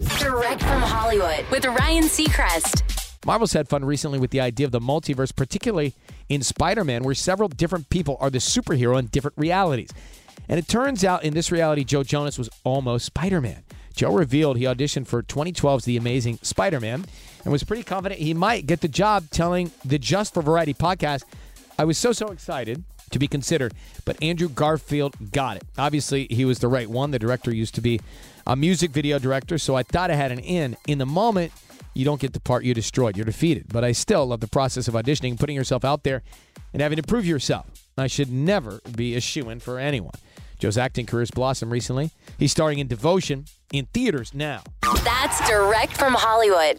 Direct from Hollywood with Ryan Seacrest. Marvel's had fun recently with the idea of the multiverse, particularly in Spider Man, where several different people are the superhero in different realities. And it turns out in this reality, Joe Jonas was almost Spider Man. Joe revealed he auditioned for 2012's The Amazing Spider Man and was pretty confident he might get the job telling the Just for Variety podcast. I was so, so excited to be considered, but Andrew Garfield got it. Obviously, he was the right one. The director used to be a music video director, so I thought I had an in. In the moment, you don't get the part you destroyed. You're defeated. But I still love the process of auditioning, putting yourself out there, and having to prove yourself. I should never be a shoe in for anyone. Joe's acting career has blossomed recently. He's starring in Devotion in theaters now. That's direct from Hollywood.